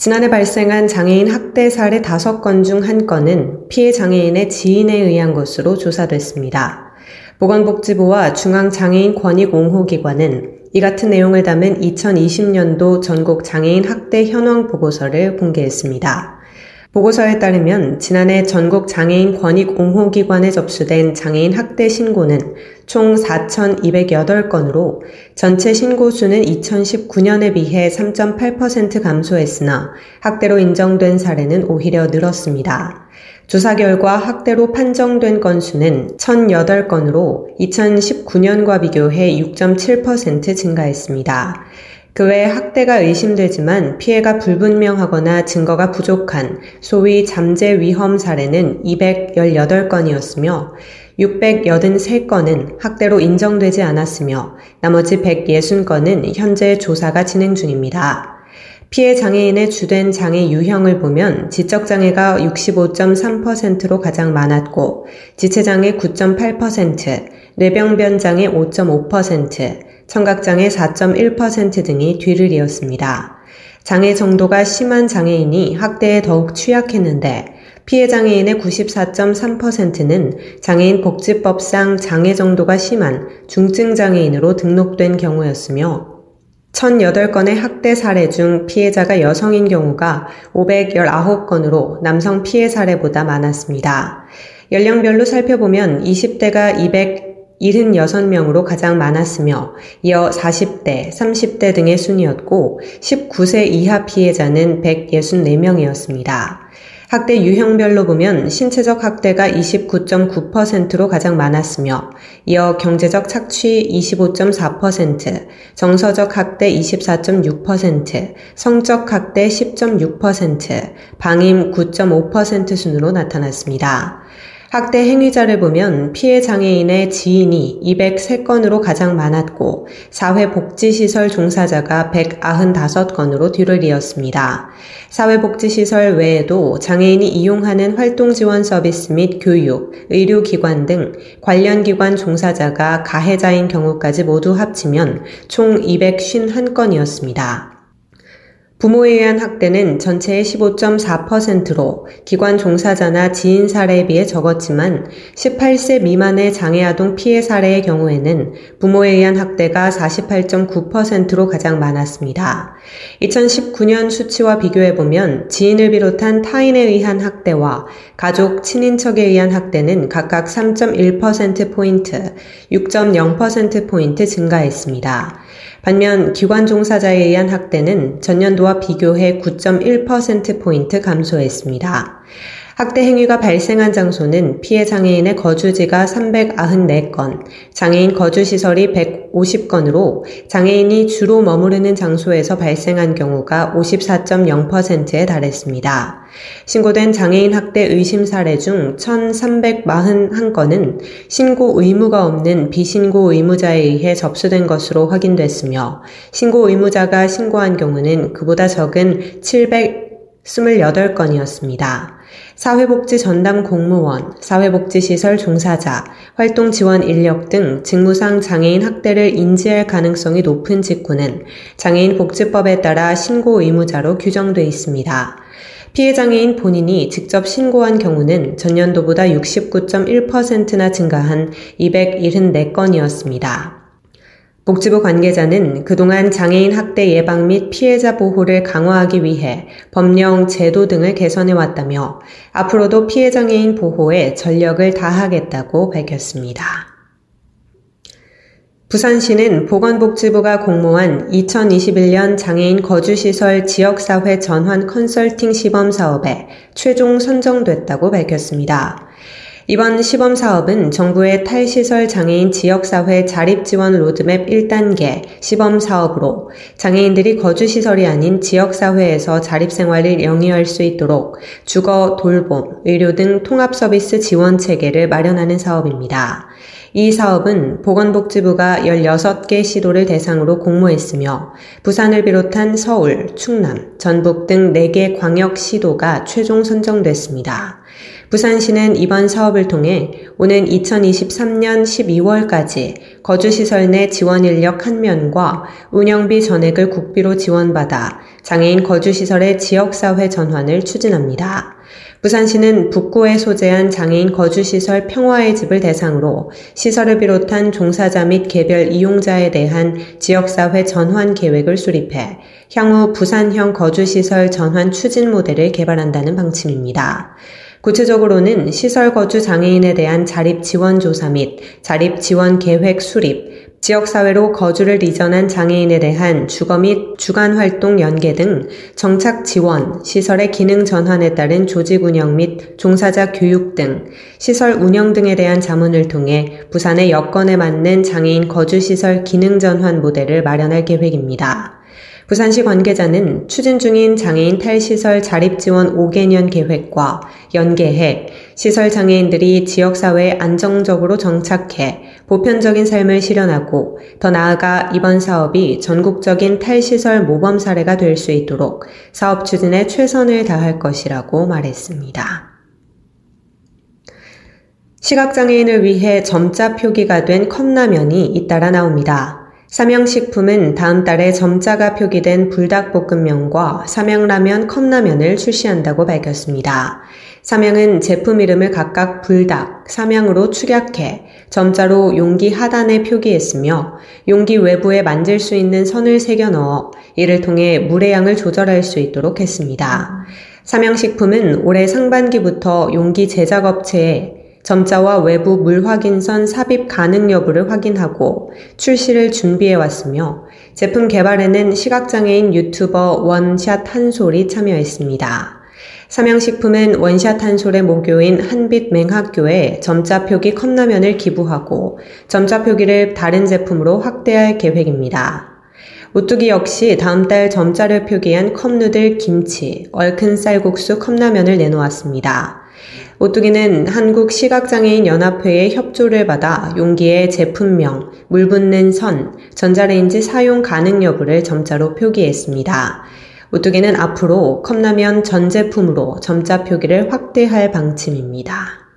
지난해 발생한 장애인 학대 사례 5건 중한 건은 피해 장애인의 지인에 의한 것으로 조사됐습니다. 보건복지부와 중앙장애인 권익옹호기관은 이 같은 내용을 담은 2020년도 전국 장애인 학대 현황 보고서를 공개했습니다. 보고서에 따르면 지난해 전국 장애인 권익 옹호 기관에 접수된 장애인 학대 신고는 총 4,208건으로 전체 신고 수는 2019년에 비해 3.8% 감소했으나 학대로 인정된 사례는 오히려 늘었습니다. 조사 결과 학대로 판정된 건수는 1,008건으로 2019년과 비교해 6.7% 증가했습니다. 그 외 학대가 의심되지만 피해가 불분명하거나 증거가 부족한 소위 잠재 위험 사례는 218건이었으며 683건은 학대로 인정되지 않았으며 나머지 160건은 현재 조사가 진행 중입니다. 피해 장애인의 주된 장애 유형을 보면 지적장애가 65.3%로 가장 많았고 지체장애 9.8%, 뇌병변장애 5.5%, 청각장애 4.1% 등이 뒤를 이었습니다. 장애 정도가 심한 장애인이 학대에 더욱 취약했는데 피해 장애인의 94.3%는 장애인 복지법상 장애 정도가 심한 중증 장애인으로 등록된 경우였으며 1008건의 학대 사례 중 피해자가 여성인 경우가 519건으로 남성 피해 사례보다 많았습니다. 연령별로 살펴보면 20대가 276명으로 가장 많았으며 이어 40대, 30대 등의 순이었고 19세 이하 피해자는 164명이었습니다. 학대 유형별로 보면 신체적 학대가 29.9%로 가장 많았으며 이어 경제적 착취 25.4%, 정서적 학대 24.6%, 성적 학대 10.6%, 방임 9.5% 순으로 나타났습니다. 학대 행위자를 보면 피해 장애인의 지인이 203건으로 가장 많았고 사회복지시설 종사자가 195건으로 뒤를 이었습니다. 사회복지시설 외에도 장애인이 이용하는 활동지원 서비스 및 교육, 의료기관 등 관련 기관 종사자가 가해자인 경우까지 모두 합치면 총 251건이었습니다. 부모에 의한 학대는 전체의 15.4%로 기관 종사자나 지인 사례에 비해 적었지만 18세 미만의 장애아동 피해 사례의 경우에는 부모에 의한 학대가 48.9%로 가장 많았습니다. 2019년 수치와 비교해보면 지인을 비롯한 타인에 의한 학대와 가족, 친인척에 의한 학대는 각각 3.1%포인트, 6.0%포인트 증가했습니다. 반면 기관 종사자에 의한 학대는 전년도와 비교해 9.1%포인트 감소했습니다. 학대 행위가 발생한 장소는 피해 장애인의 거주지가 394건, 장애인 거주시설이 150건으로 장애인이 주로 머무르는 장소에서 발생한 경우가 54.0%에 달했습니다. 신고된 장애인 학대 의심 사례 중 1,341건은 신고 의무가 없는 비신고 의무자에 의해 접수된 것으로 확인됐으며 신고 의무자가 신고한 경우는 그보다 적은 728건이었습니다. 사회복지 전담 공무원, 사회복지시설 종사자, 활동 지원 인력 등 직무상 장애인 학대를 인지할 가능성이 높은 직군은 장애인 복지법에 따라 신고 의무자로 규정돼 있습니다. 피해 장애인 본인이 직접 신고한 경우는 전년도보다 69.1%나 증가한 274건이었습니다. 복지부 관계자는 그동안 장애인 학대 예방 및 피해자 보호를 강화하기 위해 법령, 제도 등을 개선해 왔다며 앞으로도 피해 장애인 보호에 전력을 다하겠다고 밝혔습니다. 부산시는 보건복지부가 공모한 2021년 장애인 거주시설 지역사회 전환 컨설팅 시범 사업에 최종 선정됐다고 밝혔습니다. 이번 시범 사업은 정부의 탈시설 장애인 지역사회 자립지원 로드맵 1단계 시범 사업으로 장애인들이 거주시설이 아닌 지역사회에서 자립생활을 영위할 수 있도록 주거, 돌봄, 의료 등 통합 서비스 지원 체계를 마련하는 사업입니다. 이 사업은 보건복지부가 16개 시도를 대상으로 공모했으며 부산을 비롯한 서울, 충남, 전북 등 4개 광역 시도가 최종 선정됐습니다. 부산시는 이번 사업을 통해 오는 2023년 12월까지 거주시설 내 지원 인력 한면과 운영비 전액을 국비로 지원받아 장애인 거주시설의 지역사회 전환을 추진합니다. 부산시는 북구에 소재한 장애인 거주시설 평화의 집을 대상으로 시설을 비롯한 종사자 및 개별 이용자에 대한 지역사회 전환 계획을 수립해 향후 부산형 거주시설 전환 추진 모델을 개발한다는 방침입니다. 구체적으로는 시설 거주 장애인에 대한 자립 지원 조사 및 자립 지원 계획 수립, 지역사회로 거주를 이전한 장애인에 대한 주거 및 주간 활동 연계 등 정착 지원, 시설의 기능 전환에 따른 조직 운영 및 종사자 교육 등 시설 운영 등에 대한 자문을 통해 부산의 여건에 맞는 장애인 거주시설 기능 전환 모델을 마련할 계획입니다. 부산시 관계자는 추진 중인 장애인 탈시설 자립지원 5개년 계획과 연계해 시설 장애인들이 지역사회에 안정적으로 정착해 보편적인 삶을 실현하고 더 나아가 이번 사업이 전국적인 탈시설 모범 사례가 될 수 있도록 사업 추진에 최선을 다할 것이라고 말했습니다. 시각장애인을 위해 점자 표기가 된 컵라면이 잇따라 나옵니다. 삼양식품은 다음 달에 점자가 표기된 불닭볶음면과 삼양라면 컵라면을 출시한다고 밝혔습니다. 삼양은 제품 이름을 각각 불닭, 삼양으로 축약해 점자로 용기 하단에 표기했으며 용기 외부에 만질 수 있는 선을 새겨 넣어 이를 통해 물의 양을 조절할 수 있도록 했습니다. 삼양식품은 올해 상반기부터 용기 제작업체에 점자와 외부 물 확인선 삽입 가능 여부를 확인하고 출시를 준비해 왔으며 제품 개발에는 시각장애인 유튜버 원샷 한솔이 참여했습니다. 삼양식품은 원샷 한솔의 모교인 한빛 맹학교에 점자 표기 컵라면을 기부하고 점자 표기를 다른 제품으로 확대할 계획입니다. 오뚜기 역시 다음 달 점자를 표기한 컵누들 김치, 얼큰 쌀국수 컵라면을 내놓았습니다. 오뚜기는 한국시각장애인 연합회의 협조를 받아 용기의 제품명, 물 붓는 선, 전자레인지 사용 가능 여부를 점자로 표기했습니다. 오뚜기는 앞으로 컵라면 전 제품으로 점자 표기를 확대할 방침입니다.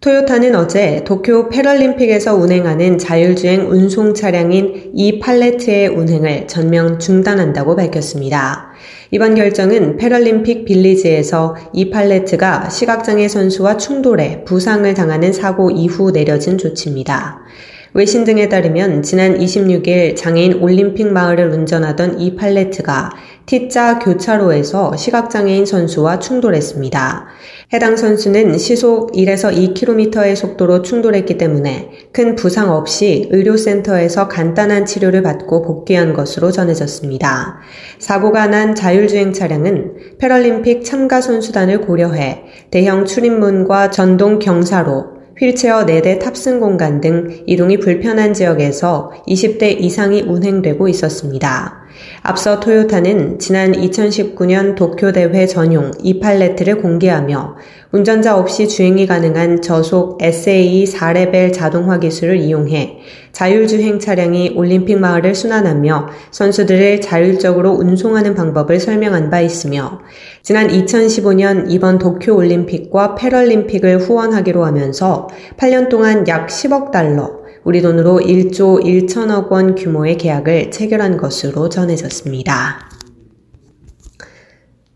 토요타는 어제 도쿄 패럴림픽에서 운행하는 자율주행 운송 차량인 이 팔레트의 운행을 전면 중단한다고 밝혔습니다. 이번 결정은 패럴림픽 빌리지에서 이 팔레트가 시각장애 선수와 충돌해 부상을 당하는 사고 이후 내려진 조치입니다. 외신 등에 따르면 지난 26일 장애인 올림픽 마을을 운전하던 이 팔레트가 T자 교차로에서 시각장애인 선수와 충돌했습니다. 해당 선수는 시속 1에서 2km의 속도로 충돌했기 때문에 큰 부상 없이 의료센터에서 간단한 치료를 받고 복귀한 것으로 전해졌습니다. 사고가 난 자율주행 차량은 패럴림픽 참가 선수단을 고려해 대형 출입문과 전동 경사로 휠체어 4대 탑승 공간 등 이동이 불편한 지역에서 20대 이상이 운행되고 있었습니다. 앞서 토요타는 지난 2019년 도쿄대회 전용 이팔레트를 공개하며 운전자 없이 주행이 가능한 저속 SAE 4레벨 자동화 기술을 이용해 자율주행 차량이 올림픽 마을을 순환하며 선수들을 자율적으로 운송하는 방법을 설명한 바 있으며 지난 2015년 이번 도쿄 올림픽과 패럴림픽을 후원하기로 하면서 8년 동안 약 10억 달러, 우리 돈으로 1조 1천억 원 규모의 계약을 체결한 것으로 전해졌습니다.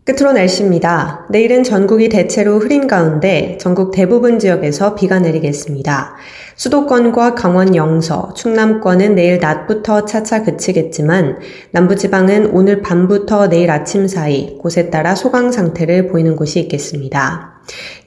끝으로 날씨입니다. 내일은 전국이 대체로 흐린 가운데 전국 대부분 지역에서 비가 내리겠습니다. 수도권과 강원 영서, 충남권은 내일 낮부터 차차 그치겠지만 남부지방은 오늘 밤부터 내일 아침 사이 곳에 따라 소강 상태를 보이는 곳이 있겠습니다.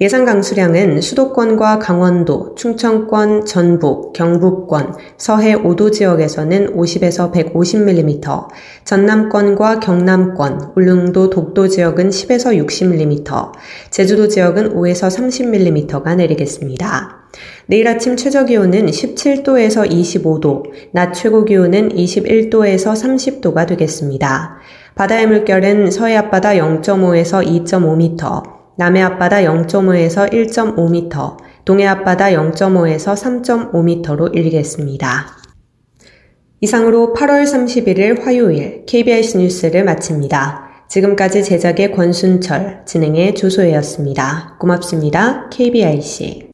예상 강수량은 수도권과 강원도, 충청권, 전북, 경북권, 서해 5도 지역에서는 50에서 150mm, 전남권과 경남권, 울릉도, 독도 지역은 10에서 60mm, 제주도 지역은 5에서 30mm가 내리겠습니다. 내일 아침 최저 기온은 17도에서 25도, 낮 최고 기온은 21도에서 30도가 되겠습니다. 바다의 물결은 서해 앞바다 0.5에서 2.5m, 남해 앞바다 0.5에서 1.5m, 동해 앞바다 0.5에서 3.5m로 일겠습니다. 이상으로 8월 31일 화요일 KBS 뉴스를 마칩니다. 지금까지 제작의 권순철, 진행의 조소혜였습니다. 고맙습니다. KBIC.